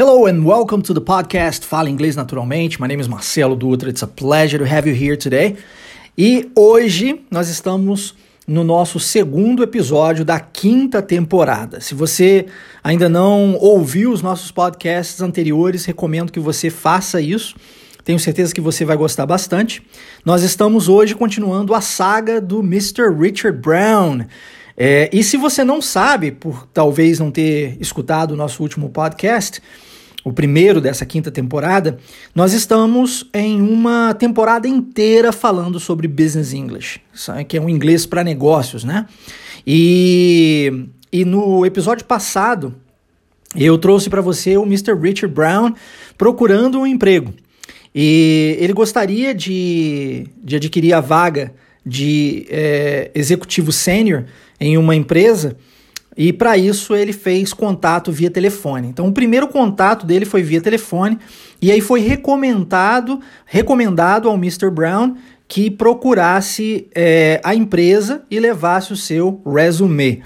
Hello and welcome to the podcast Fala Inglês Naturalmente. My name is Marcelo Dutra. It's a pleasure to have you here today. E hoje nós estamos no nosso segundo episódio da quinta temporada. Se você ainda não ouviu os nossos podcasts anteriores, recomendo que você faça isso. Tenho certeza que você vai gostar bastante. Nós estamos hoje continuando a saga do Mr. Richard Brown. É, e se você não sabe, por talvez não ter escutado o nosso último podcast, o primeiro dessa quinta temporada, nós estamos em uma temporada inteira falando sobre business English, que é um inglês para negócios, né? E, e no episódio passado, eu trouxe para você o Mr. Richard Brown procurando um emprego. E ele gostaria de, de adquirir a vaga de é, executivo sênior em uma empresa e para isso ele fez contato via telefone. Então o primeiro contato dele foi via telefone e aí foi recomendado, recomendado ao Mr. Brown que procurasse é, a empresa e levasse o seu resume.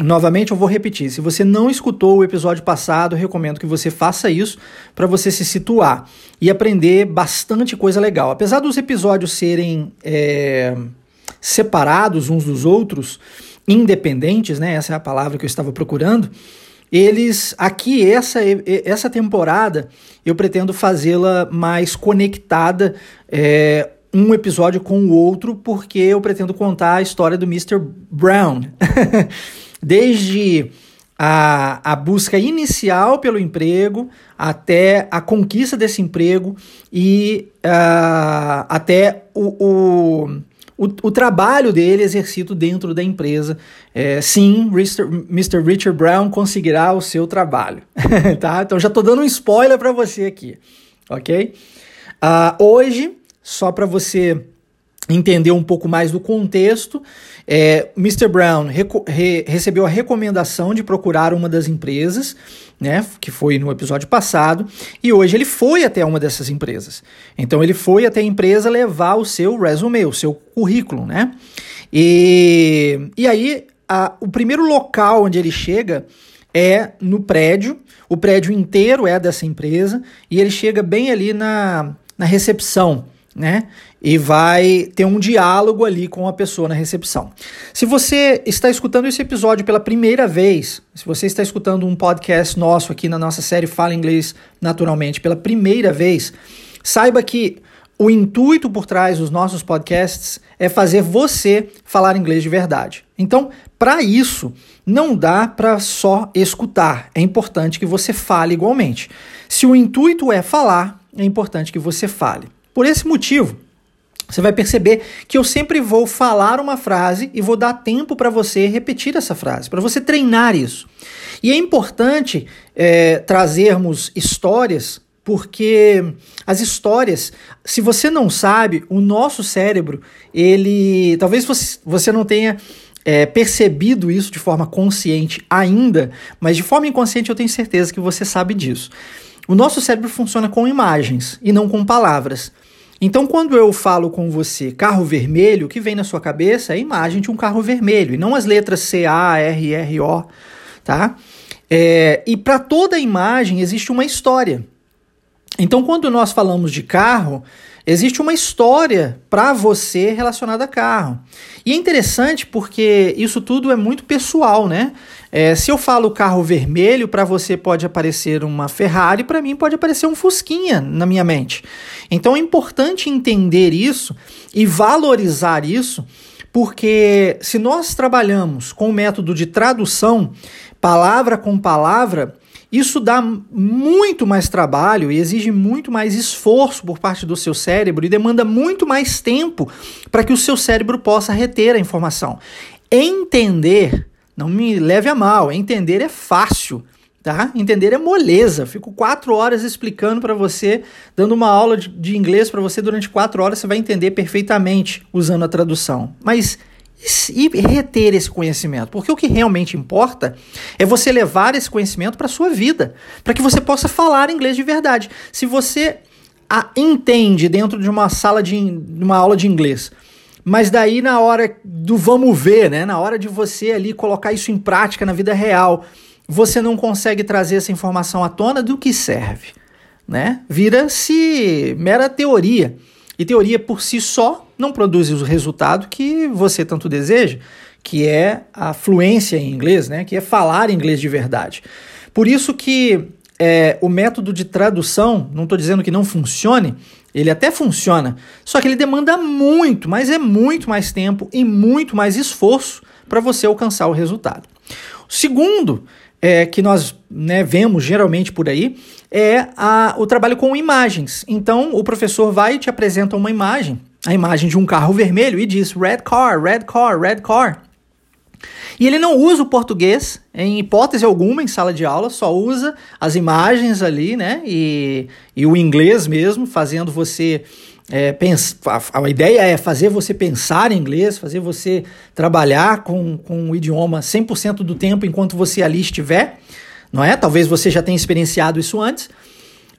Novamente eu vou repetir, se você não escutou o episódio passado, recomendo que você faça isso para você se situar e aprender bastante coisa legal. Apesar dos episódios serem é, separados uns dos outros, independentes, né? Essa é a palavra que eu estava procurando. Eles aqui essa essa temporada eu pretendo fazê-la mais conectada é, um episódio com o outro porque eu pretendo contar a história do Mr. Brown desde a, a busca inicial pelo emprego até a conquista desse emprego e uh, até o, o o, o trabalho dele exercido dentro da empresa. É, sim, Mr. Richard Brown conseguirá o seu trabalho. tá? Então já estou dando um spoiler para você aqui, ok? Uh, hoje, só para você entender um pouco mais do contexto, é, Mr. Brown re recebeu a recomendação de procurar uma das empresas, né, que foi no episódio passado, e hoje ele foi até uma dessas empresas. Então ele foi até a empresa levar o seu resume, o seu currículo, né? E, e aí a, o primeiro local onde ele chega é no prédio, o prédio inteiro é dessa empresa, e ele chega bem ali na, na recepção né? E vai ter um diálogo ali com a pessoa na recepção. Se você está escutando esse episódio pela primeira vez, se você está escutando um podcast nosso aqui na nossa série Fala Inglês Naturalmente pela primeira vez, saiba que o intuito por trás dos nossos podcasts é fazer você falar inglês de verdade. Então, para isso, não dá para só escutar. É importante que você fale igualmente. Se o intuito é falar, é importante que você fale. Por esse motivo, você vai perceber que eu sempre vou falar uma frase e vou dar tempo para você repetir essa frase, para você treinar isso. E é importante é, trazermos histórias, porque as histórias, se você não sabe, o nosso cérebro, ele. Talvez você, você não tenha. É, percebido isso de forma consciente ainda, mas de forma inconsciente eu tenho certeza que você sabe disso. O nosso cérebro funciona com imagens e não com palavras. Então, quando eu falo com você carro vermelho, o que vem na sua cabeça é a imagem de um carro vermelho, e não as letras C, A, R, R, O, tá? É, e para toda imagem existe uma história. Então, quando nós falamos de carro, existe uma história para você relacionada a carro. E é interessante porque isso tudo é muito pessoal, né? É, se eu falo carro vermelho, para você pode aparecer uma Ferrari, para mim pode aparecer um Fusquinha na minha mente. Então é importante entender isso e valorizar isso, porque se nós trabalhamos com o método de tradução, palavra com palavra, isso dá muito mais trabalho e exige muito mais esforço por parte do seu cérebro e demanda muito mais tempo para que o seu cérebro possa reter a informação. Entender não me leve a mal, entender é fácil, tá? Entender é moleza. Fico quatro horas explicando para você, dando uma aula de, inglês para você durante quatro horas, você vai entender perfeitamente usando a tradução. Mas e reter esse conhecimento, porque o que realmente importa é você levar esse conhecimento para sua vida, para que você possa falar inglês de verdade. Se você a entende dentro de uma sala de uma aula de inglês, mas daí na hora do vamos ver, né, na hora de você ali colocar isso em prática na vida real, você não consegue trazer essa informação à tona, do que serve? Né? Vira-se mera teoria. E teoria por si só não produz o resultado que você tanto deseja, que é a fluência em inglês, né? que é falar inglês de verdade. Por isso que é, o método de tradução, não estou dizendo que não funcione, ele até funciona, só que ele demanda muito, mas é muito mais tempo e muito mais esforço para você alcançar o resultado. O segundo, é, que nós né, vemos geralmente por aí, é a, o trabalho com imagens. Então, o professor vai e te apresenta uma imagem, a imagem de um carro vermelho, e diz red car, red car, red car. E ele não usa o português em hipótese alguma em sala de aula, só usa as imagens ali, né? E, e o inglês mesmo, fazendo você. É, a, a, ideia é fazer você pensar em inglês, fazer você trabalhar com, com o idioma 100% do tempo enquanto você ali estiver, não é? Talvez você já tenha experienciado isso antes.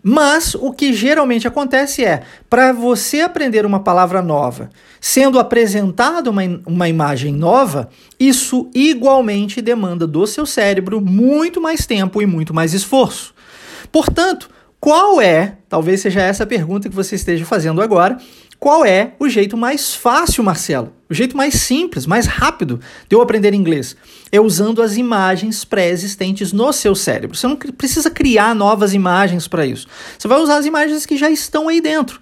Mas o que geralmente acontece é, para você aprender uma palavra nova, sendo apresentada uma, uma imagem nova, isso igualmente demanda do seu cérebro muito mais tempo e muito mais esforço. Portanto, qual é, talvez seja essa a pergunta que você esteja fazendo agora, qual é o jeito mais fácil, Marcelo? O jeito mais simples, mais rápido de eu aprender inglês? É usando as imagens pré-existentes no seu cérebro. Você não precisa criar novas imagens para isso. Você vai usar as imagens que já estão aí dentro.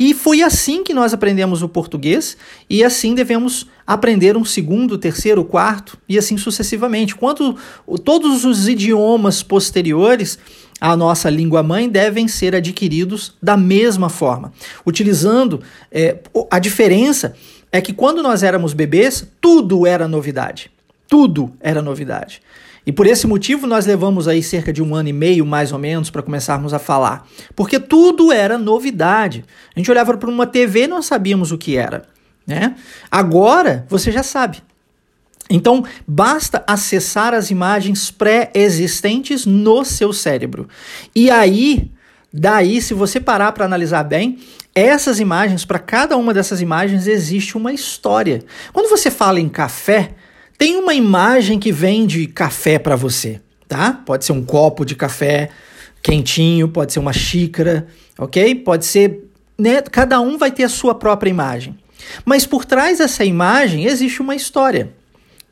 E foi assim que nós aprendemos o português, e assim devemos aprender um segundo, terceiro, quarto, e assim sucessivamente. Quanto todos os idiomas posteriores a nossa língua mãe devem ser adquiridos da mesma forma. Utilizando é, a diferença é que quando nós éramos bebês, tudo era novidade. Tudo era novidade. E por esse motivo nós levamos aí cerca de um ano e meio, mais ou menos, para começarmos a falar. Porque tudo era novidade. A gente olhava para uma TV e não sabíamos o que era. Né? Agora você já sabe. Então, basta acessar as imagens pré-existentes no seu cérebro. E aí, daí, se você parar para analisar bem, essas imagens, para cada uma dessas imagens existe uma história. Quando você fala em café, tem uma imagem que vem de café para você, tá? Pode ser um copo de café quentinho, pode ser uma xícara, ok? Pode ser, né? Cada um vai ter a sua própria imagem. Mas por trás dessa imagem existe uma história.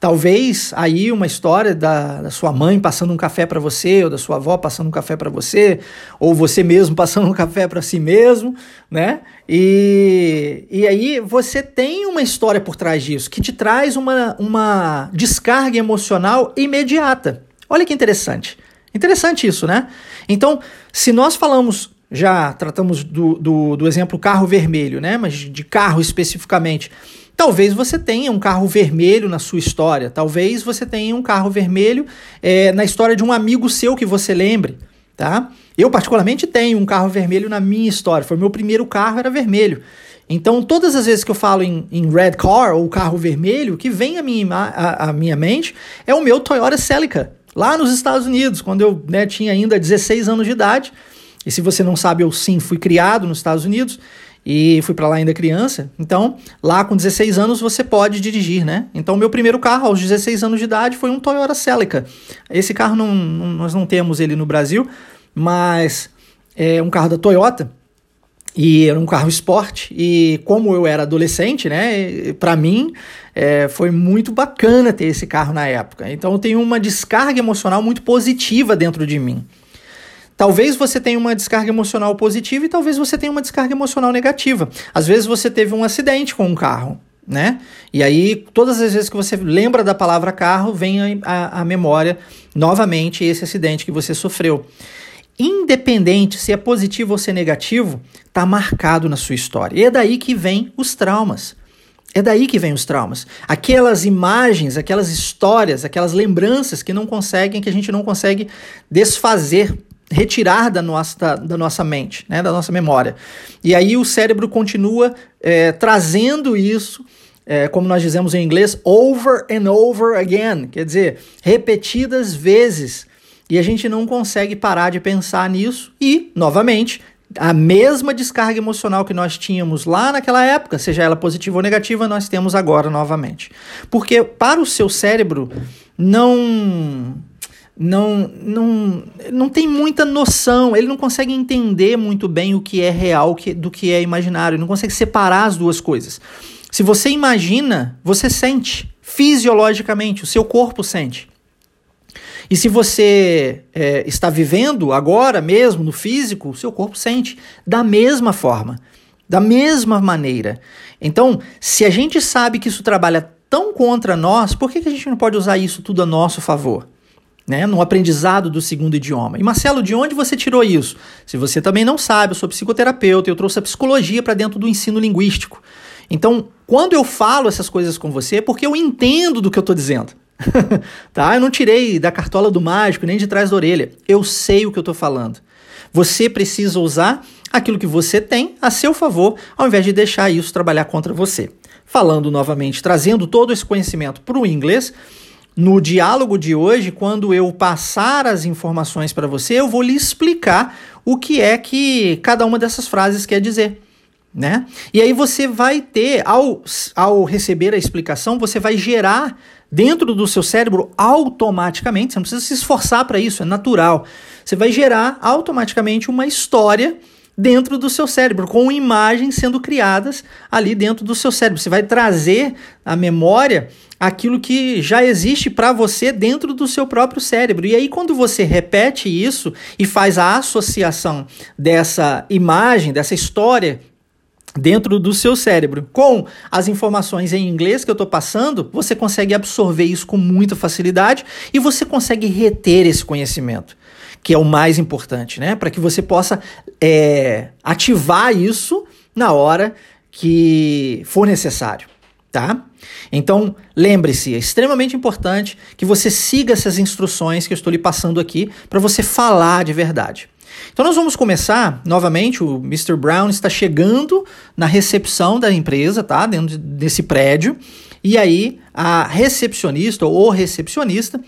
Talvez aí uma história da, da sua mãe passando um café para você, ou da sua avó passando um café para você, ou você mesmo passando um café para si mesmo, né? E, e aí você tem uma história por trás disso, que te traz uma, uma descarga emocional imediata. Olha que interessante. Interessante isso, né? Então, se nós falamos já tratamos do, do, do, exemplo carro vermelho, né? Mas de carro especificamente. Talvez você tenha um carro vermelho na sua história. Talvez você tenha um carro vermelho é, na história de um amigo seu que você lembre, tá? Eu, particularmente, tenho um carro vermelho na minha história. Foi meu primeiro carro, era vermelho. Então, todas as vezes que eu falo em, em red car ou carro vermelho, o que vem à minha, à, à minha mente é o meu Toyota Celica, lá nos Estados Unidos, quando eu né, tinha ainda 16 anos de idade. E se você não sabe, eu sim fui criado nos Estados Unidos e fui para lá ainda criança. Então, lá com 16 anos você pode dirigir, né? Então, meu primeiro carro aos 16 anos de idade foi um Toyota Celica. Esse carro não, não, nós não temos ele no Brasil, mas é um carro da Toyota e era um carro esporte e como eu era adolescente, né, para mim é, foi muito bacana ter esse carro na época. Então eu tenho uma descarga emocional muito positiva dentro de mim. Talvez você tenha uma descarga emocional positiva e talvez você tenha uma descarga emocional negativa. Às vezes você teve um acidente com um carro, né? E aí, todas as vezes que você lembra da palavra carro, vem a, memória novamente esse acidente que você sofreu. Independente se é positivo ou se é negativo, está marcado na sua história. E é daí que vem os traumas. É daí que vem os traumas. Aquelas imagens, aquelas histórias, aquelas lembranças que não conseguem, que a gente não consegue desfazer retirar da nossa, da, nossa mente, né, da nossa memória. E aí o cérebro continua é, trazendo isso, é, como nós dizemos em inglês, over and over again, quer dizer, repetidas vezes. E a gente não consegue parar de pensar nisso e, novamente, a mesma descarga emocional que nós tínhamos lá naquela época, seja ela positiva ou negativa, nós temos agora novamente. Porque para o seu cérebro não não, não, não tem muita noção, ele não consegue entender muito bem o que é real do que é imaginário, ele não consegue separar as duas coisas. Se você imagina, você sente fisiologicamente, o seu corpo sente. E se você é, está vivendo agora mesmo no físico, o seu corpo sente da mesma forma, da mesma maneira. Então, se a gente sabe que isso trabalha tão contra nós, por que, que a gente não pode usar isso tudo a nosso favor? Né, no aprendizado do segundo idioma. E Marcelo, de onde você tirou isso? Se você também não sabe, eu sou psicoterapeuta, eu trouxe a psicologia para dentro do ensino linguístico. Então, quando eu falo essas coisas com você, é porque eu entendo do que eu estou dizendo. tá? Eu não tirei da cartola do mágico, nem de trás da orelha. Eu sei o que eu estou falando. Você precisa usar aquilo que você tem a seu favor, ao invés de deixar isso trabalhar contra você. Falando novamente, trazendo todo esse conhecimento para o inglês, no diálogo de hoje, quando eu passar as informações para você, eu vou lhe explicar o que é que cada uma dessas frases quer dizer. Né? E aí você vai ter, ao, ao receber a explicação, você vai gerar dentro do seu cérebro automaticamente, você não precisa se esforçar para isso, é natural. Você vai gerar automaticamente uma história dentro do seu cérebro, com imagens sendo criadas ali dentro do seu cérebro. Você vai trazer à memória aquilo que já existe para você dentro do seu próprio cérebro. E aí, quando você repete isso e faz a associação dessa imagem, dessa história dentro do seu cérebro. Com as informações em inglês que eu estou passando, você consegue absorver isso com muita facilidade e você consegue reter esse conhecimento que é o mais importante, né? Para que você possa é, ativar isso na hora que for necessário, tá? Então, lembre-se, é extremamente importante que você siga essas instruções que eu estou lhe passando aqui para você falar de verdade. Então nós vamos começar novamente. O Mr. Brown está chegando na recepção da empresa, tá? Dentro desse prédio. E aí a recepcionista ou recepcionista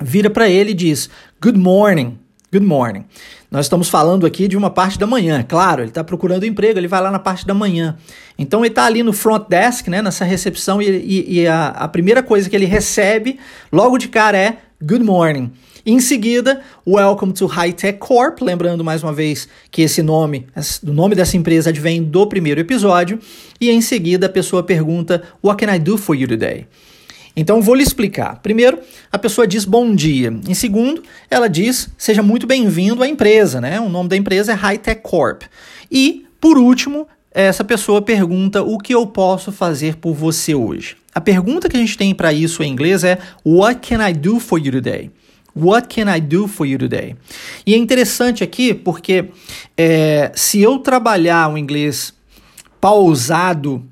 vira para ele e diz: Good morning, good morning. Nós estamos falando aqui de uma parte da manhã, claro, ele está procurando emprego, ele vai lá na parte da manhã. Então ele está ali no front desk, né, nessa recepção, e, e, e a, a primeira coisa que ele recebe logo de cara é Good morning. Em seguida, Welcome to High Tech Corp, lembrando mais uma vez que esse nome, o nome dessa empresa advém do primeiro episódio, e em seguida a pessoa pergunta What can I do for you today? Então vou lhe explicar. Primeiro, a pessoa diz bom dia. Em segundo, ela diz seja muito bem-vindo à empresa, né? O nome da empresa é High Tech Corp. E, por último, essa pessoa pergunta o que eu posso fazer por você hoje. A pergunta que a gente tem para isso em inglês é What can I do for you today? What can I do for you today? E é interessante aqui porque é, se eu trabalhar o inglês pausado,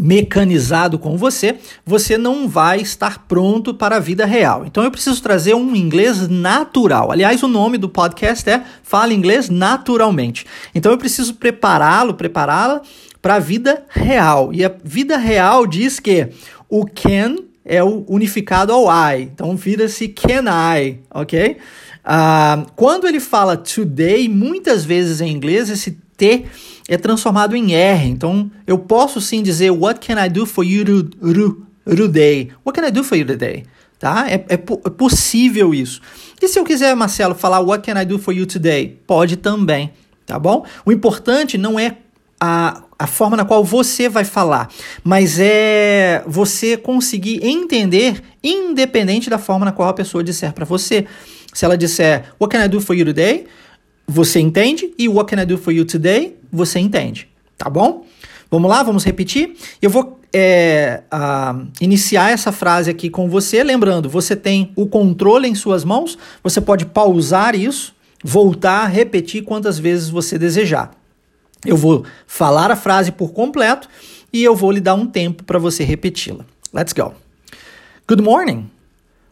mecanizado com você, você não vai estar pronto para a vida real. Então eu preciso trazer um inglês natural. Aliás, o nome do podcast é Fala Inglês Naturalmente. Então eu preciso prepará-lo, prepará-la para a vida real. E a vida real diz que o can é o unificado ao I. Então vira-se can I, ok? Uh, quando ele fala today, muitas vezes em inglês esse T é transformado em R. Então eu posso sim dizer What can I do for you today? What can I do for you today? Tá? É, é, é possível isso. E se eu quiser, Marcelo, falar What can I do for you today? Pode também, tá bom? O importante não é a, a forma na qual você vai falar, mas é você conseguir entender, independente da forma na qual a pessoa disser para você. Se ela disser, What can I do for you today? Você entende, e What can I do for you today? Você entende, tá bom? Vamos lá, vamos repetir? Eu vou é, iniciar essa frase aqui com você, lembrando, você tem o controle em suas mãos, você pode pausar isso, voltar, repetir quantas vezes você desejar. Eu vou falar a frase por completo e eu vou lhe dar um tempo para você repeti-la. Let's go. Good morning.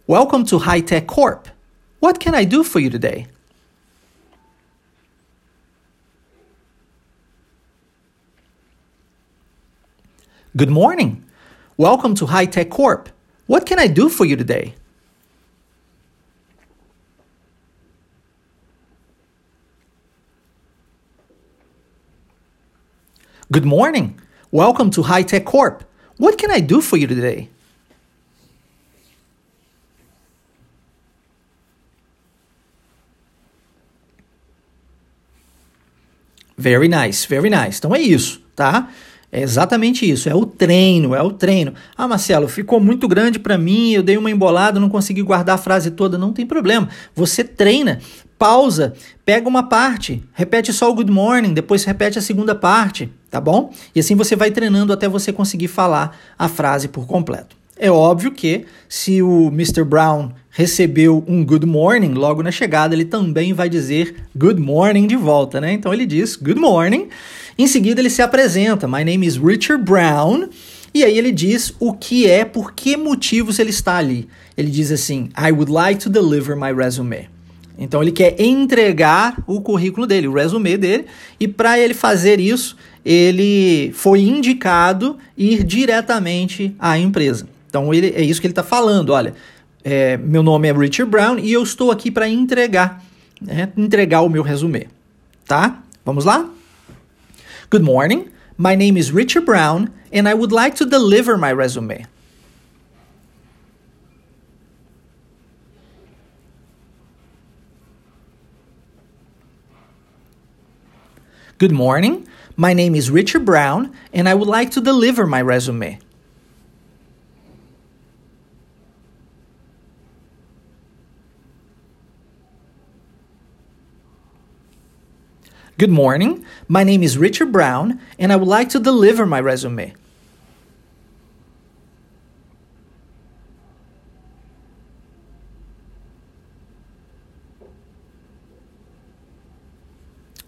Welcome to High Tech Corp. What can I do for you today? Good morning. Welcome to High Tech Corp. What can I do for you today? Good morning. Welcome to High Tech Corp. What can I do for you today? Very nice, very nice. Então é isso, tá? É exatamente isso, é o treino, é o treino. Ah, Marcelo, ficou muito grande para mim, eu dei uma embolada, não consegui guardar a frase toda, não tem problema. Você treina, pausa, pega uma parte, repete só o good morning, depois repete a segunda parte, tá bom? E assim você vai treinando até você conseguir falar a frase por completo. É óbvio que se o Mr. Brown recebeu um good morning logo na chegada, ele também vai dizer good morning de volta, né? Então ele diz good morning. Em seguida ele se apresenta, my name is Richard Brown. E aí ele diz o que é, por que motivos ele está ali. Ele diz assim: I would like to deliver my resume. Então ele quer entregar o currículo dele, o resume dele, e para ele fazer isso, ele foi indicado ir diretamente à empresa. Então ele, é isso que ele está falando. Olha, é, meu nome é Richard Brown e eu estou aqui para entregar, né, entregar o meu resumê. Tá? Vamos lá? Good morning. My name is Richard Brown and I would like to deliver my resume. Good morning. My name is Richard Brown and I would like to deliver my resume. Good morning. My name is Richard Brown, and I would like to deliver my resume.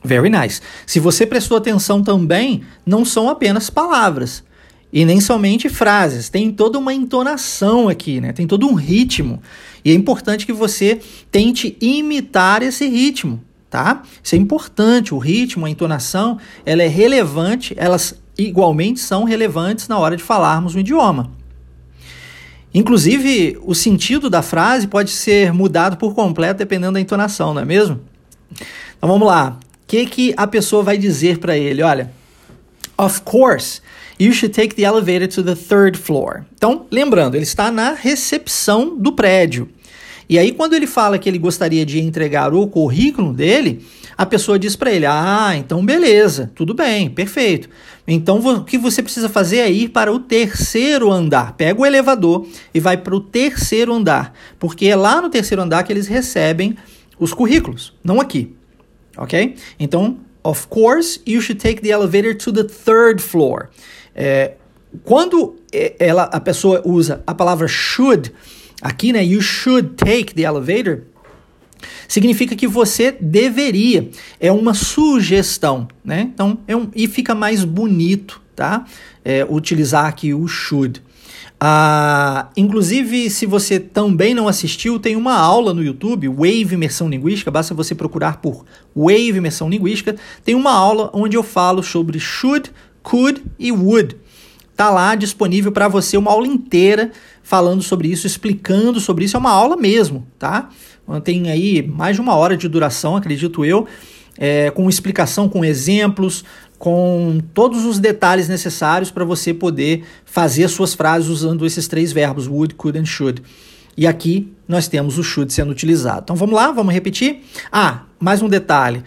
Very nice. Se você prestou atenção também, não são apenas palavras e nem somente frases, tem toda uma entonação aqui, né? Tem todo um ritmo. E é importante que você tente imitar esse ritmo tá? Isso é importante, o ritmo, a entonação, ela é relevante, elas igualmente são relevantes na hora de falarmos um idioma. Inclusive, o sentido da frase pode ser mudado por completo dependendo da entonação, não é mesmo? Então vamos lá. O que, que a pessoa vai dizer para ele? Olha, of course, you should take the elevator to the third floor. Então, lembrando, ele está na recepção do prédio. E aí, quando ele fala que ele gostaria de entregar o currículo dele, a pessoa diz para ele: Ah, então beleza, tudo bem, perfeito. Então o que você precisa fazer é ir para o terceiro andar. Pega o elevador e vai para o terceiro andar, porque é lá no terceiro andar que eles recebem os currículos, não aqui. Ok? Então, of course, you should take the elevator to the third floor. É, quando é, ela, a pessoa usa a palavra should Aqui, né, you should take the elevator, significa que você deveria. É uma sugestão, né? Então, é um, e fica mais bonito, tá? É, utilizar aqui o should. Ah, inclusive, se você também não assistiu, tem uma aula no YouTube, Wave Imersão Linguística, basta você procurar por Wave Imersão Linguística. Tem uma aula onde eu falo sobre should, could e would. Tá lá disponível para você uma aula inteira falando sobre isso, explicando sobre isso. É uma aula mesmo, tá? Tem aí mais de uma hora de duração, acredito eu, é, com explicação, com exemplos, com todos os detalhes necessários para você poder fazer suas frases usando esses três verbos, would, could and should. E aqui nós temos o should sendo utilizado. Então vamos lá, vamos repetir? Ah, mais um detalhe.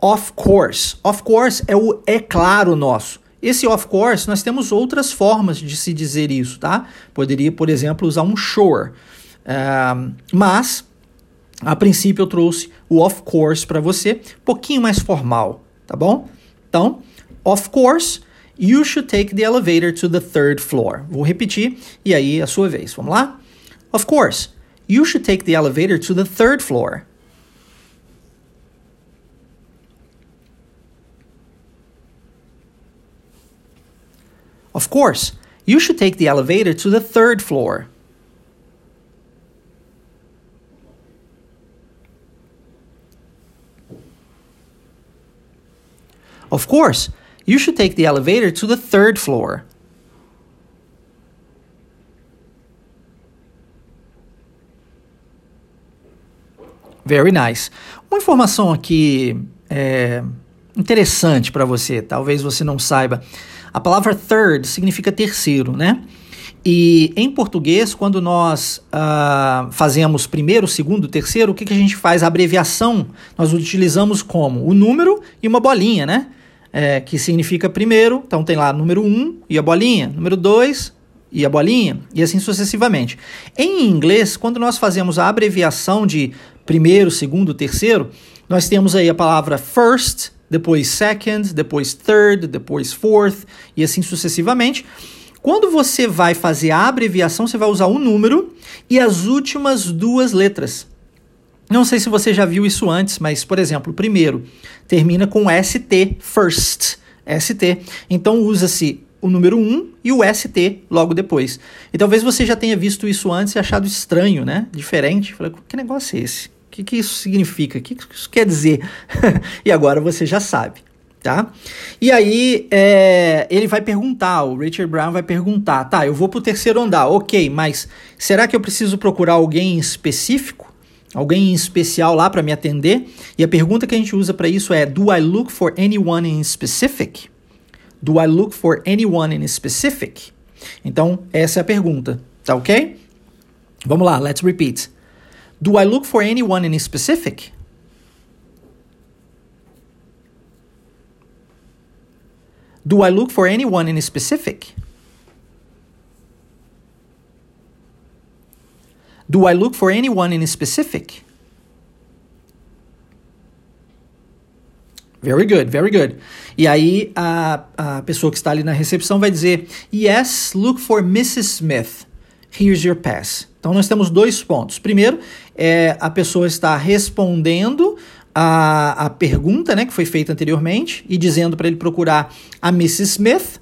Of course. Of course é o é claro nosso. Esse of course, nós temos outras formas de se dizer isso, tá? Poderia, por exemplo, usar um sure. Uh, mas, a princípio, eu trouxe o of course para você, um pouquinho mais formal, tá bom? Então, of course, you should take the elevator to the third floor. Vou repetir e aí a sua vez. Vamos lá? Of course, you should take the elevator to the third floor. Of course, you should take the elevator to the third floor. Of course, you should take the elevator to the third floor. Very nice. Uma informação aqui é, interessante para você, talvez você não saiba. A palavra third significa terceiro, né? E em português, quando nós uh, fazemos primeiro, segundo, terceiro, o que, que a gente faz? A abreviação nós utilizamos como o número e uma bolinha, né? é, que significa primeiro, então tem lá número 1 um, e a bolinha, número 2 e a bolinha, e assim sucessivamente. Em inglês, quando nós fazemos a abreviação de primeiro, segundo, terceiro, nós temos aí a palavra first, depois second, depois third, depois fourth, e assim sucessivamente. Quando você vai fazer a abreviação, você vai usar um número e as últimas duas letras. Não sei se você já viu isso antes, mas, por exemplo, primeiro termina com ST, first, ST. Então usa-se o número 1 e o ST logo depois. E talvez você já tenha visto isso antes e achado estranho, né? Diferente. Falei, que negócio é esse? O que, que isso significa? O que, que isso quer dizer? e agora você já sabe, tá? E aí é, ele vai perguntar, o Richard Brown vai perguntar, tá, eu vou pro terceiro andar, ok, mas será que eu preciso procurar alguém específico? alguém em especial lá para me atender. E a pergunta que a gente usa para isso é: Do I look for anyone in specific? Do I look for anyone in specific? Então, essa é a pergunta, tá ok? Vamos lá, let's repeat. Do I look for anyone in specific? Do I look for anyone in specific? Do I look for anyone in specific? Very good, very good. E aí a, a pessoa que está ali na recepção vai dizer: Yes, look for Mrs. Smith. Here's your pass. Então nós temos dois pontos. Primeiro, é, a pessoa está respondendo a, a pergunta né, que foi feita anteriormente e dizendo para ele procurar a Mrs. Smith,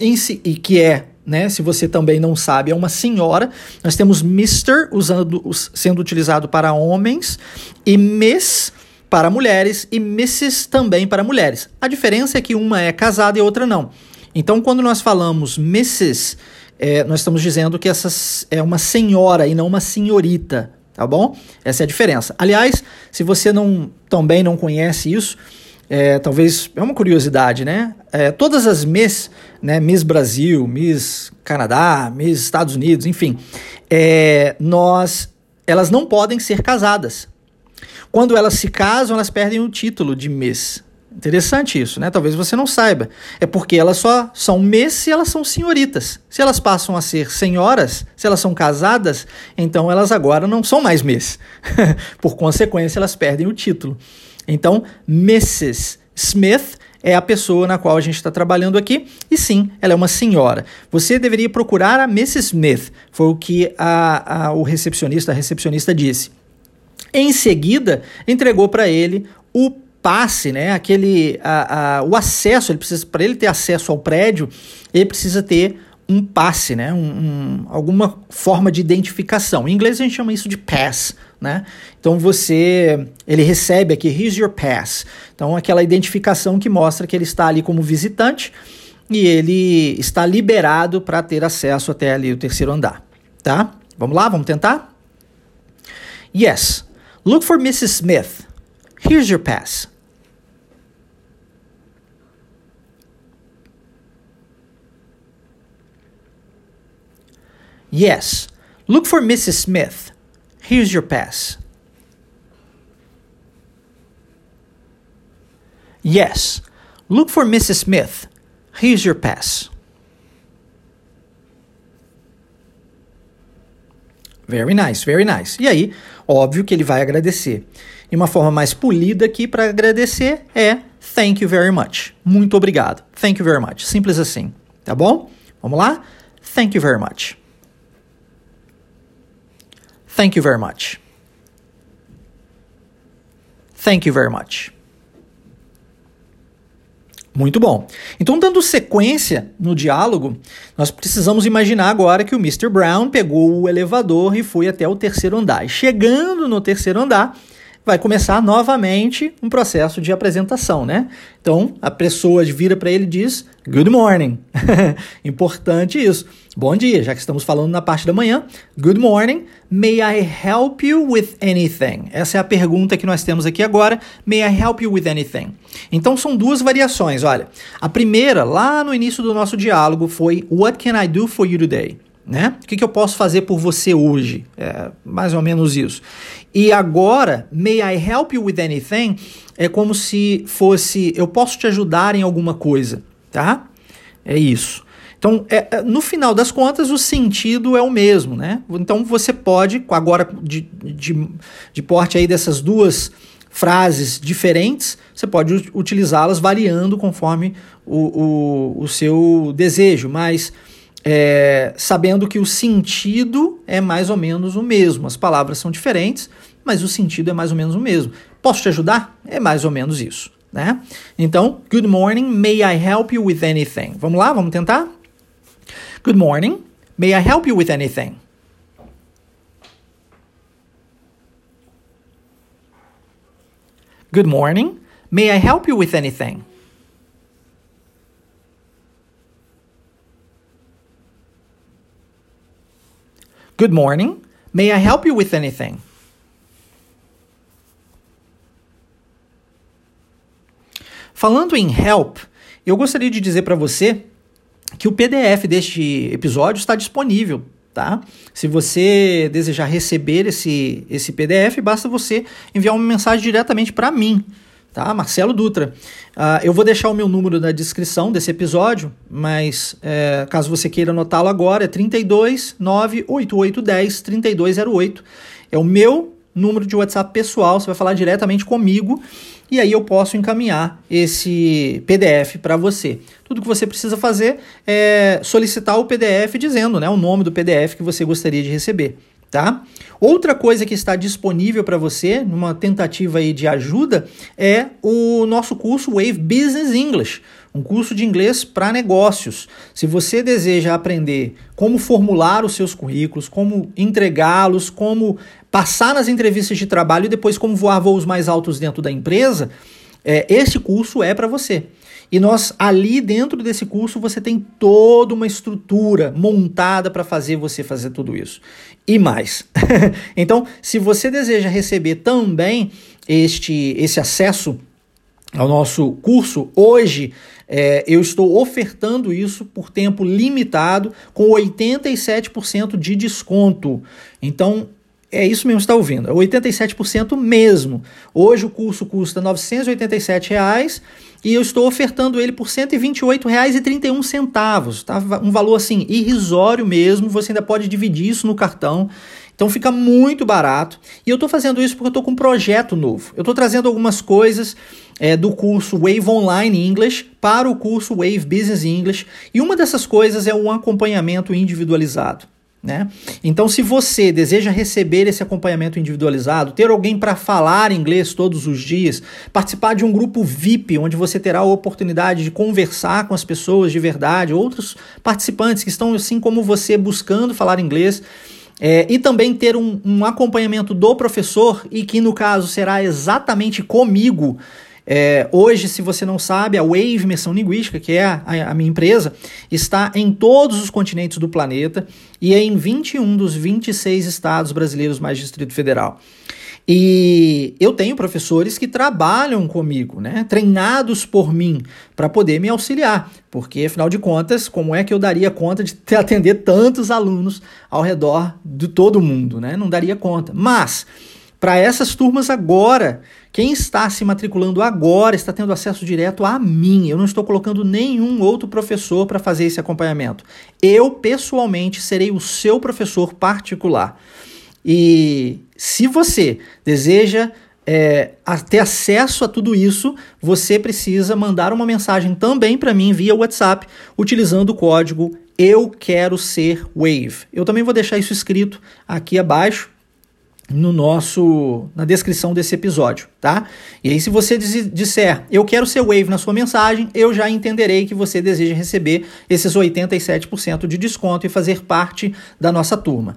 em si, e que é né? Se você também não sabe, é uma senhora. Nós temos Mr. usando, sendo utilizado para homens e Miss para mulheres e Mrs. também para mulheres. A diferença é que uma é casada e outra não. Então, quando nós falamos Mrs., é, nós estamos dizendo que essa é uma senhora e não uma senhorita, tá bom? Essa é a diferença. Aliás, se você não também não conhece isso, é, talvez é uma curiosidade, né? É, todas as Miss, né, Miss Brasil, Miss Canadá, Miss Estados Unidos, enfim, é, nós, elas não podem ser casadas. Quando elas se casam, elas perdem o título de Miss. Interessante isso, né? Talvez você não saiba. É porque elas só são Miss se elas são senhoritas. Se elas passam a ser senhoras, se elas são casadas, então elas agora não são mais Miss. Por consequência, elas perdem o título. Então, Mrs. Smith é a pessoa na qual a gente está trabalhando aqui, e sim, ela é uma senhora. Você deveria procurar a Mrs. Smith, foi o que a, a, o recepcionista, a recepcionista disse. Em seguida, entregou para ele o passe, né? Aquele, a, a, o acesso, ele precisa para ele ter acesso ao prédio, ele precisa ter um passe, né? Um, um, alguma forma de identificação. Em inglês a gente chama isso de pass, né? Então você, ele recebe aqui, here's your pass. Então aquela identificação que mostra que ele está ali como visitante e ele está liberado para ter acesso até ali o terceiro andar, tá? Vamos lá, vamos tentar? Yes. Look for Mrs. Smith. Here's your pass. Yes. Look for Mrs. Smith. Here's your pass. Yes. Look for Mrs. Smith. Here's your pass. Very nice, very nice. E aí, óbvio que ele vai agradecer. E uma forma mais polida aqui para agradecer é thank you very much. Muito obrigado. Thank you very much. Simples assim, tá bom? Vamos lá? Thank you very much. Thank you very much. Thank you very much. Muito bom. Então, dando sequência no diálogo, nós precisamos imaginar agora que o Mr. Brown pegou o elevador e foi até o terceiro andar. E chegando no terceiro andar, vai começar novamente um processo de apresentação, né? Então, a pessoa vira para ele e diz: Good morning. Importante isso. Bom dia, já que estamos falando na parte da manhã. Good morning. May I help you with anything? Essa é a pergunta que nós temos aqui agora. May I help you with anything? Então, são duas variações. Olha, a primeira, lá no início do nosso diálogo, foi What can I do for you today? Né? O que, que eu posso fazer por você hoje? É mais ou menos isso. E agora, may I help you with anything? É como se fosse, eu posso te ajudar em alguma coisa, tá? É isso. Então, é, é, no final das contas, o sentido é o mesmo, né? Então, você pode, agora de, de, de porte aí dessas duas frases diferentes, você pode utilizá-las variando conforme o, o, o seu desejo, mas é, sabendo que o sentido é mais ou menos o mesmo. As palavras são diferentes, mas o sentido é mais ou menos o mesmo. Posso te ajudar? É mais ou menos isso. Né? Então, good morning, may I help you with anything? Vamos lá, vamos tentar? Good morning, may I help you with anything? Good morning. May I help you with anything? Good morning. May I help you with anything? Falando em help, eu gostaria de dizer para você que o PDF deste episódio está disponível tá? Se você desejar receber esse, esse PDF, basta você enviar uma mensagem diretamente para mim, tá? Marcelo Dutra. Uh, eu vou deixar o meu número na descrição desse episódio, mas é, caso você queira anotá-lo agora, é 32 98810 3208. É o meu número de WhatsApp pessoal, você vai falar diretamente comigo e aí eu posso encaminhar esse PDF para você. Tudo que você precisa fazer é solicitar o PDF dizendo né, o nome do PDF que você gostaria de receber. Tá? Outra coisa que está disponível para você, numa tentativa aí de ajuda, é o nosso curso Wave Business English, um curso de inglês para negócios. Se você deseja aprender como formular os seus currículos, como entregá-los, como passar nas entrevistas de trabalho e depois como voar voos mais altos dentro da empresa, é, esse curso é para você. E nós, ali dentro desse curso, você tem toda uma estrutura montada para fazer você fazer tudo isso. E mais. então, se você deseja receber também este, esse acesso ao nosso curso, hoje é, eu estou ofertando isso por tempo limitado com 87% de desconto. Então, é isso mesmo que está ouvindo, é 87% mesmo. Hoje o curso custa 987 reais, e eu estou ofertando ele por R$ 128,31, tá? Um valor assim irrisório mesmo, você ainda pode dividir isso no cartão. Então fica muito barato. E eu estou fazendo isso porque eu estou com um projeto novo. Eu estou trazendo algumas coisas é, do curso Wave Online English para o curso Wave Business English. E uma dessas coisas é um acompanhamento individualizado. Né? Então, se você deseja receber esse acompanhamento individualizado, ter alguém para falar inglês todos os dias, participar de um grupo VIP, onde você terá a oportunidade de conversar com as pessoas de verdade, outros participantes que estão assim como você buscando falar inglês, é, e também ter um, um acompanhamento do professor, e que no caso será exatamente comigo, é, hoje, se você não sabe, a Wave Imersão Linguística, que é a, a, minha empresa, está em todos os continentes do planeta e é em 21 dos 26 estados brasileiros mais Distrito Federal. E eu tenho professores que trabalham comigo, né, treinados por mim, para poder me auxiliar, porque afinal de contas, como é que eu daria conta de atender tantos alunos ao redor de todo mundo, né? Não daria conta. Mas para essas turmas agora, quem está se matriculando agora está tendo acesso direto a mim. Eu não estou colocando nenhum outro professor para fazer esse acompanhamento. Eu, pessoalmente, serei o seu professor particular. E se você deseja é, ter acesso a tudo isso, você precisa mandar uma mensagem também para mim via WhatsApp, utilizando o código Eu Quero Ser Wave. Eu também vou deixar isso escrito aqui abaixo no nosso na descrição desse episódio, tá? E aí se você disser eu quero ser Wave na sua mensagem, eu já entenderei que você deseja receber esses 87% de desconto e fazer parte da nossa turma.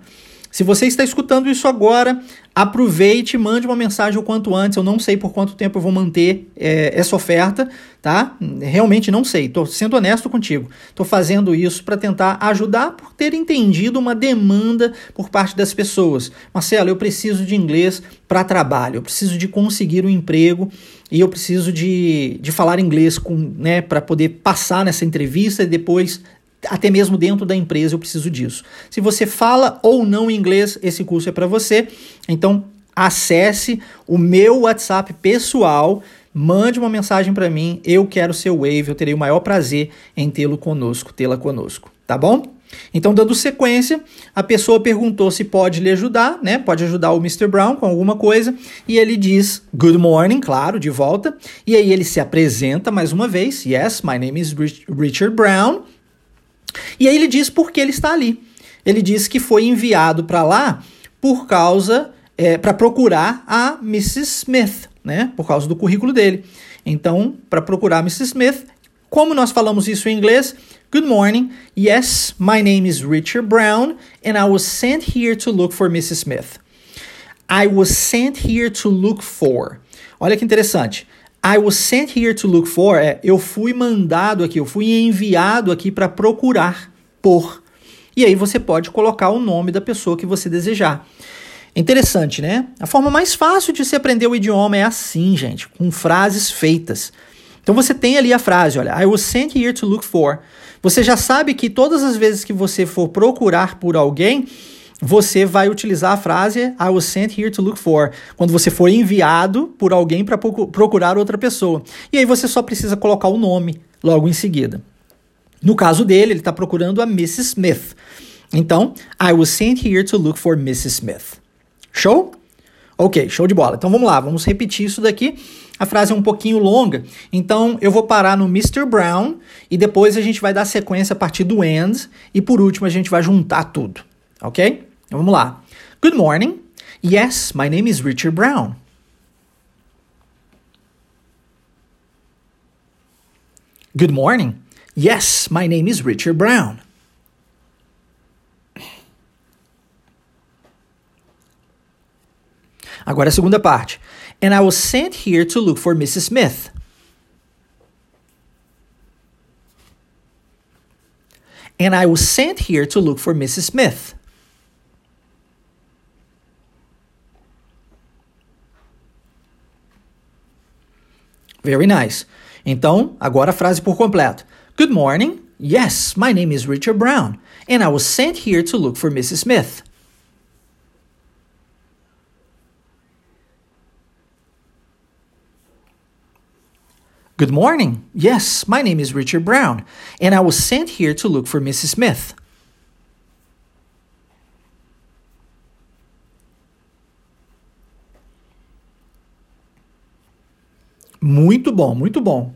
Se você está escutando isso agora, aproveite, mande uma mensagem o quanto antes. Eu não sei por quanto tempo eu vou manter é, essa oferta, tá? Realmente não sei. Estou sendo honesto contigo. Estou fazendo isso para tentar ajudar por ter entendido uma demanda por parte das pessoas. Marcelo, eu preciso de inglês para trabalho. Eu preciso de conseguir um emprego e eu preciso de, de falar inglês com, né, para poder passar nessa entrevista e depois até mesmo dentro da empresa eu preciso disso. Se você fala ou não inglês, esse curso é para você. Então, acesse o meu WhatsApp pessoal, mande uma mensagem para mim, eu quero ser Wave, eu terei o maior prazer em tê-lo conosco, tê-la conosco, tá bom? Então, dando sequência, a pessoa perguntou se pode lhe ajudar, né? Pode ajudar o Mr. Brown com alguma coisa, e ele diz good morning, claro, de volta. E aí ele se apresenta mais uma vez: Yes, my name is Richard Brown. E aí ele diz por que ele está ali. Ele diz que foi enviado para lá por causa é, para procurar a Mrs. Smith, né? Por causa do currículo dele. Então, para procurar a Mrs. Smith, como nós falamos isso em inglês, Good morning. Yes, my name is Richard Brown, and I was sent here to look for Mrs. Smith. I was sent here to look for. Olha que interessante. I was sent here to look for é eu fui mandado aqui, eu fui enviado aqui para procurar por. E aí você pode colocar o nome da pessoa que você desejar. Interessante, né? A forma mais fácil de se aprender o idioma é assim, gente, com frases feitas. Então você tem ali a frase, olha, I was sent here to look for. Você já sabe que todas as vezes que você for procurar por alguém, você vai utilizar a frase I was sent here to look for, quando você for enviado por alguém para procurar outra pessoa. E aí você só precisa colocar o nome logo em seguida. No caso dele, ele está procurando a Mrs. Smith. Então, I was sent here to look for Mrs. Smith. Show? Ok, show de bola. Então vamos lá, vamos repetir isso daqui. A frase é um pouquinho longa, então eu vou parar no Mr. Brown e depois a gente vai dar sequência a partir do end e por último a gente vai juntar tudo, ok? Então vamos lá. Good morning. Yes, my name is Richard Brown. Good morning. Yes, my name is Richard Brown. Agora a segunda parte. And I was sent here to look for Mrs. Smith. And I was sent here to look for Mrs. Smith. Very nice. Então, agora a frase por completo. Good morning. Yes, my name is Richard Brown, and I was sent here to look for Mrs. Smith. Good morning. Yes, my name is Richard Brown, and I was sent here to look for Mrs. Smith. Muito bom, muito bom.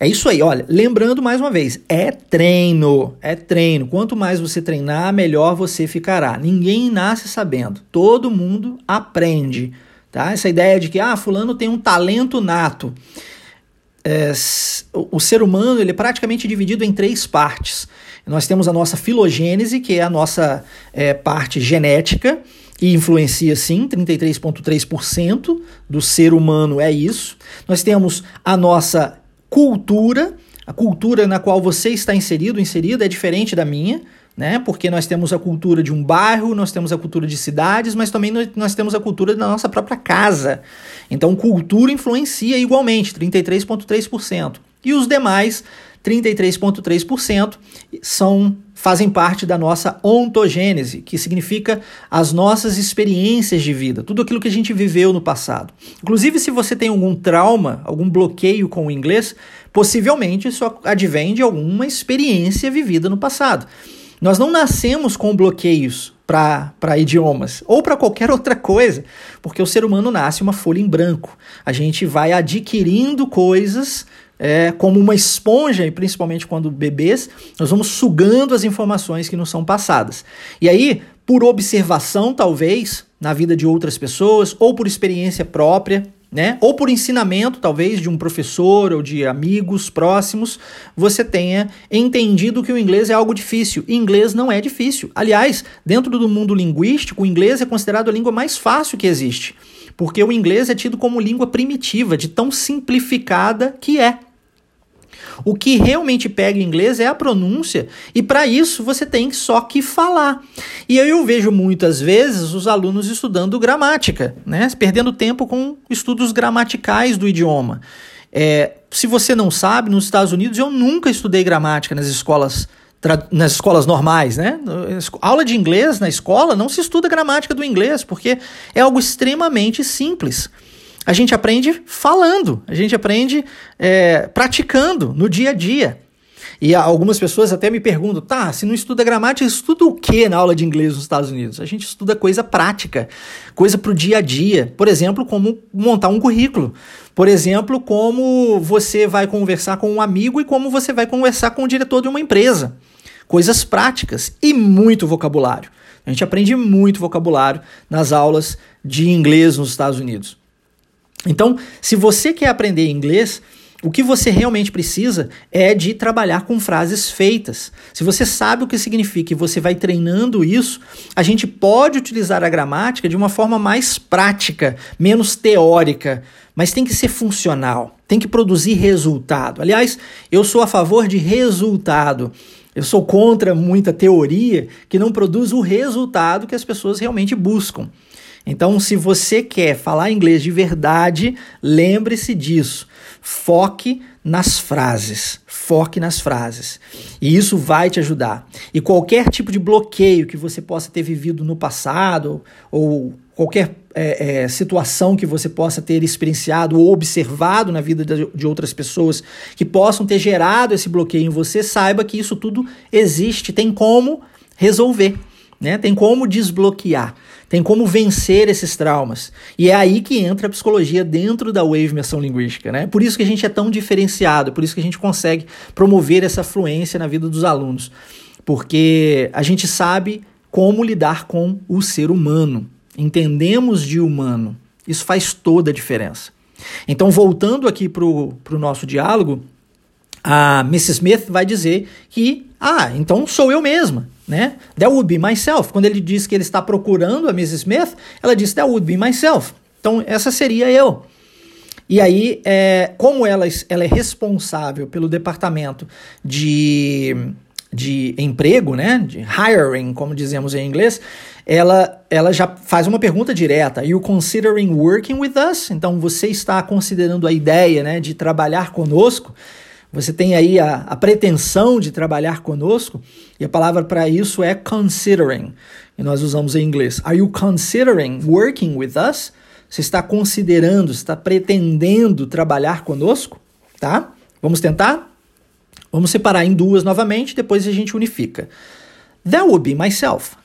É isso aí, olha, lembrando mais uma vez, é treino, é treino. Quanto mais você treinar, melhor você ficará. Ninguém nasce sabendo, todo mundo aprende, tá? Essa ideia de que, ah, fulano tem um talento nato é, o ser humano ele é praticamente dividido em três partes. Nós temos a nossa filogênese, que é a nossa é, parte genética, e influencia sim, 33,3% do ser humano é isso. Nós temos a nossa cultura, a cultura na qual você está inserido, inserida, é diferente da minha né? Porque nós temos a cultura de um bairro, nós temos a cultura de cidades, mas também nós temos a cultura da nossa própria casa. Então, cultura influencia igualmente, 33,3%. E os demais, 33,3%, são fazem parte da nossa ontogênese, que significa as nossas experiências de vida, tudo aquilo que a gente viveu no passado. Inclusive, se você tem algum trauma, algum bloqueio com o inglês, possivelmente isso advém de alguma experiência vivida no passado. Nós não nascemos com bloqueios para idiomas ou para qualquer outra coisa, porque o ser humano nasce uma folha em branco. A gente vai adquirindo coisas é, como uma esponja, e principalmente quando bebês, nós vamos sugando as informações que nos são passadas. E aí, por observação, talvez, na vida de outras pessoas, ou por experiência própria, né? Ou por ensinamento, talvez, de um professor ou de amigos próximos, você tenha entendido que o inglês é algo difícil. E inglês não é difícil. Aliás, dentro do mundo linguístico, o inglês é considerado a língua mais fácil que existe. Porque o inglês é tido como língua primitiva, de tão simplificada que é. O que realmente pega em inglês é a pronúncia, e para isso você tem só que falar. E aí eu vejo muitas vezes os alunos estudando gramática, né? perdendo tempo com estudos gramaticais do idioma. É, se você não sabe, nos Estados Unidos eu nunca estudei gramática nas escolas nas escolas normais, né? Aula de inglês na escola não se estuda gramática do inglês, porque é algo extremamente simples. A gente aprende falando, a gente aprende é, praticando no dia a dia. E algumas pessoas até me perguntam, tá, se não estuda gramática, estuda o que na aula de inglês nos Estados Unidos? A gente estuda coisa prática, coisa para o dia a dia. Por exemplo, como montar um currículo. Por exemplo, como você vai conversar com um amigo e como você vai conversar com o diretor de uma empresa. Coisas práticas e muito vocabulário. A gente aprende muito vocabulário nas aulas de inglês nos Estados Unidos. Então, se você quer aprender inglês, o que você realmente precisa é de trabalhar com frases feitas. Se você sabe o que significa e você vai treinando isso, a gente pode utilizar a gramática de uma forma mais prática, menos teórica, mas tem que ser funcional, tem que produzir resultado. Aliás, eu sou a favor de resultado. Eu sou contra muita teoria que não produz o resultado que as pessoas realmente buscam. Então, se você quer falar inglês de verdade, lembre-se disso. Foque nas frases. Foque nas frases. E isso vai te ajudar. E qualquer tipo de bloqueio que você possa ter vivido no passado, ou qualquer é, é, situação que você possa ter experienciado ou observado na vida de, outras pessoas que possam ter gerado esse bloqueio em você, saiba que isso tudo existe, tem como resolver. Né? Tem como desbloquear, tem como vencer esses traumas. E é aí que entra a psicologia dentro da Wave Imersão Linguística. Né? Por isso que a gente é tão diferenciado, por isso que a gente consegue promover essa fluência na vida dos alunos. Porque a gente sabe como lidar com o ser humano. Entendemos de humano. Isso faz toda a diferença. Então, voltando aqui para o nosso diálogo, a Mrs. Smith vai dizer que, ah, então sou eu mesma né? That would be myself. Quando ele diz que ele está procurando a Mrs. Smith, ela diz that would be myself. Então, essa seria eu. E aí, é, como ela, ela é responsável pelo departamento de, de emprego, né? De hiring, como dizemos em inglês, ela, ela já faz uma pergunta direta. You considering working with us? Então, você está considerando a ideia né, de trabalhar conosco? Você tem aí a, a pretensão de trabalhar conosco, e a palavra para isso é considering, e nós usamos em inglês. Are you considering working with us? Você está considerando, está pretendendo trabalhar conosco? Tá? Vamos tentar? Vamos separar em duas novamente, depois a gente unifica. That would be myself.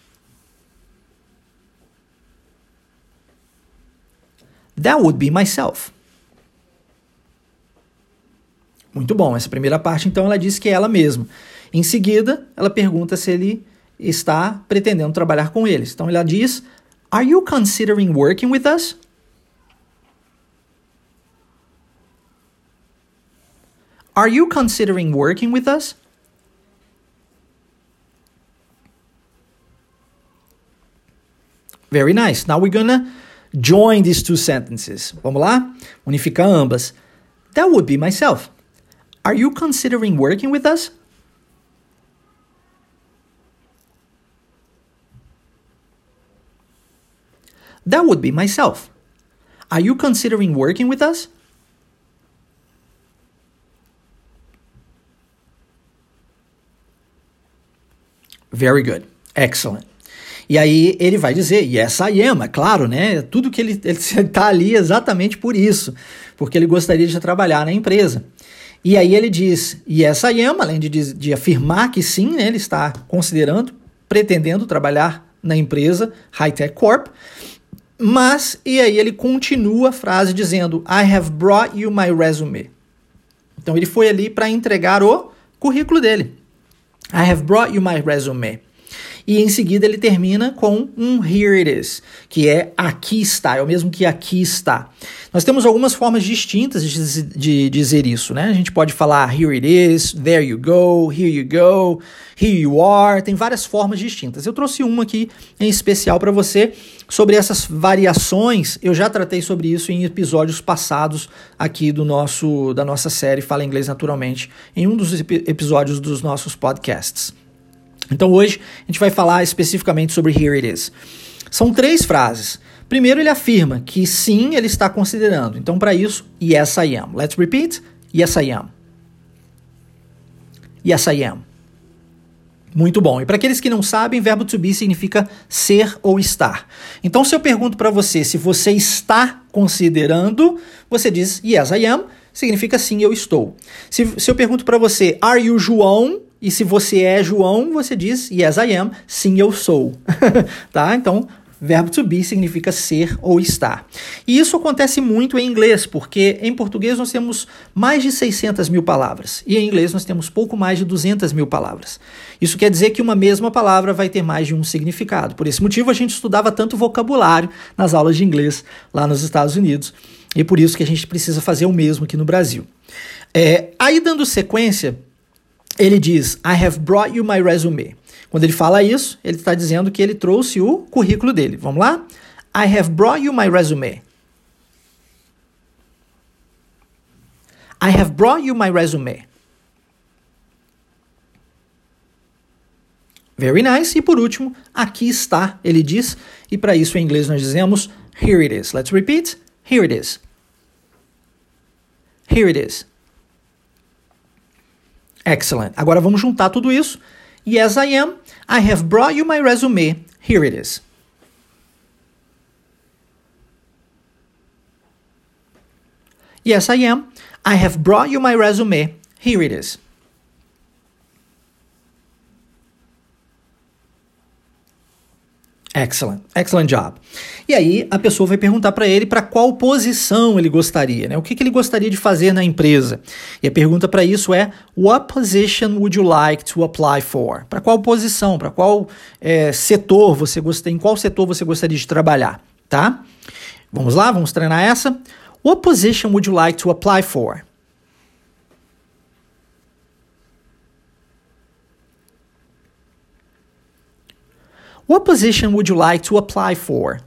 That would be myself. Muito bom. Essa primeira parte, então, ela diz que é ela mesma. Em seguida, ela pergunta se ele está pretendendo trabalhar com eles. Então, ela diz: Are you considering working with us? Are you considering working with us? Very nice. Now we're gonna join these two sentences. Vamos lá? Unificar ambas. That would be myself. Are you considering working with us? That would be myself. Are you considering working with us? Very good. Excellent. E aí ele vai dizer, yes I am, é claro, né? Tudo que ele está ali exatamente por isso, porque ele gostaria de trabalhar na empresa. E aí ele diz, e essa Yama, além de, de afirmar que sim, né, ele está considerando, pretendendo trabalhar na empresa Hightech Corp, mas, e aí ele continua a frase dizendo, I have brought you my resume. Então ele foi ali para entregar o currículo dele. I have brought you my resume. E em seguida ele termina com um here it is, que é aqui está, é o mesmo que aqui está. Nós temos algumas formas distintas de, de dizer isso, né? A gente pode falar here it is, there you go, here you go, here you are, tem várias formas distintas. Eu trouxe uma aqui em especial para você sobre essas variações. Eu já tratei sobre isso em episódios passados aqui do nosso da nossa série Fala Inglês Naturalmente, em um dos episódios dos nossos podcasts. Então hoje a gente vai falar especificamente sobre Here It Is. São três frases. Primeiro, ele afirma que sim, ele está considerando. Então, para isso, yes, I am. Let's repeat. Yes, I am. Yes, I am. Muito bom. E para aqueles que não sabem, verbo to be significa ser ou estar. Então, se eu pergunto para você se você está considerando, você diz yes, I am, significa sim, eu estou. Se, se eu pergunto para você, are you João? E se você é João, você diz yes, I am, sim, eu sou. tá? Então, Verbo to be significa ser ou estar. E isso acontece muito em inglês, porque em português nós temos mais de 600 mil palavras e em inglês nós temos pouco mais de 200 mil palavras. Isso quer dizer que uma mesma palavra vai ter mais de um significado. Por esse motivo a gente estudava tanto vocabulário nas aulas de inglês lá nos Estados Unidos e por isso que a gente precisa fazer o mesmo aqui no Brasil. É, aí dando sequência, ele diz: I have brought you my resume. Quando ele fala isso, ele está dizendo que ele trouxe o currículo dele. Vamos lá? I have brought you my resume. I have brought you my resume. Very nice. E por último, aqui está, ele diz. E para isso em inglês nós dizemos here it is. Let's repeat. Here it is. Here it is. Excellent. Agora vamos juntar tudo isso. Yes, I am. I have brought you my resume. Here it is. Yes, I am. I have brought you my resume. Here it is. Excellent, excellent job. E aí a pessoa vai perguntar para ele para qual posição ele gostaria, né? O que, que ele gostaria de fazer na empresa? E a pergunta para isso é: What position would you like to apply for? Para qual posição? Para qual é, setor você gostaria? Em qual setor você gostaria de trabalhar? Tá? Vamos lá, vamos treinar essa. What position would you like to apply for? What position would you like to apply for?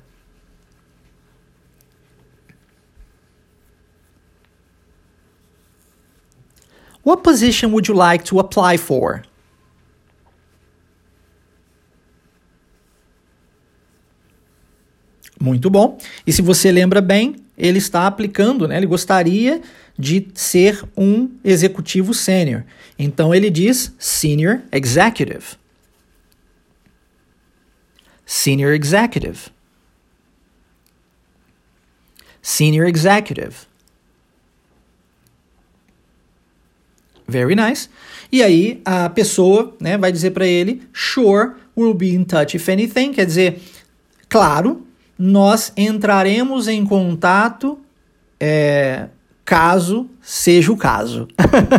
What position would you like to apply for? Muito bom. E se você lembra bem, ele está aplicando, né? Ele gostaria de ser um executivo sênior. Então ele diz senior executive. Senior executive. Senior executive. Very nice. E aí a pessoa né, vai dizer para ele: Sure, we'll be in touch if anything. Quer dizer, claro, nós entraremos em contato é, caso seja o caso.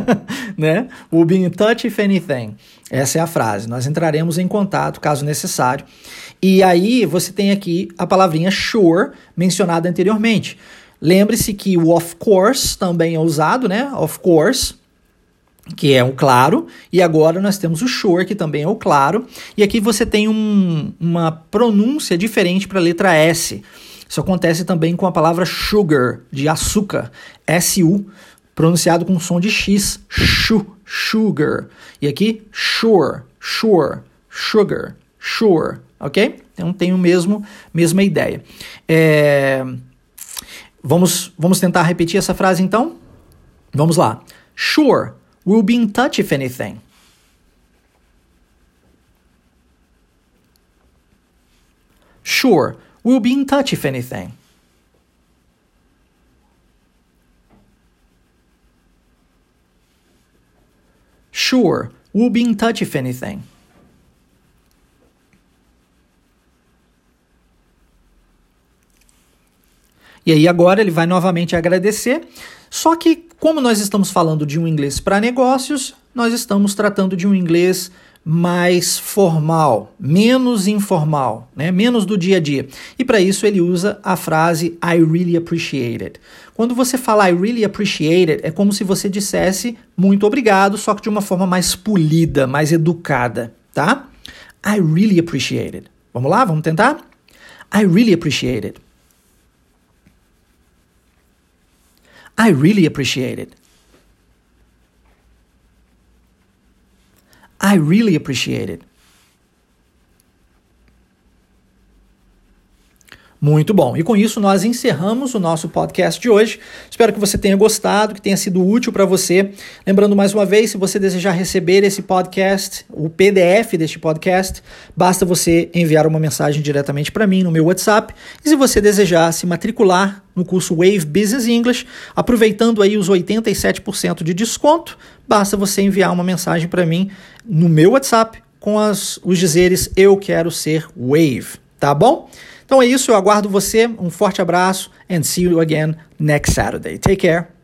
né? We'll be in touch if anything. Essa é a frase. Nós entraremos em contato caso necessário. E aí você tem aqui a palavrinha sure mencionada anteriormente. Lembre-se que o of course também é usado, né? Of course, que é o claro, e agora nós temos o sure, que também é o claro, e aqui você tem um, uma pronúncia diferente para a letra S. Isso acontece também com a palavra sugar, de açúcar, S-U, pronunciado com som de X, shu, sugar. E aqui, sure, sure, sugar, sure, ok? Então tem o mesmo, mesma ideia. É, vamos, vamos tentar repetir essa frase então? Vamos lá. Sure, we'll be in touch if anything. Sure, we'll be in touch if anything. Sure, we'll be in touch if anything. E aí agora ele vai novamente agradecer. Só que como nós estamos falando de um inglês para negócios, nós estamos tratando de um inglês mais formal, menos informal, né? menos do dia a dia. E para isso ele usa a frase I really appreciate it. Quando você fala I really appreciate it, é como se você dissesse muito obrigado, só que de uma forma mais polida, mais educada, tá? I really appreciate it. Vamos lá, vamos tentar? I really appreciate it. I really appreciate it. I really appreciate it. Muito bom. E com isso nós encerramos o nosso podcast de hoje. Espero que você tenha gostado, que tenha sido útil para você. Lembrando mais uma vez, se você desejar receber esse podcast, o PDF deste podcast, basta você enviar uma mensagem diretamente para mim no meu WhatsApp. E se você desejar se matricular no curso Wave Business English, aproveitando aí os 87% de desconto, basta você enviar uma mensagem para mim no meu WhatsApp com as, os dizeres eu quero ser Wave, tá bom? Então é isso, eu aguardo você. Um forte abraço and see you again next Saturday. Take care.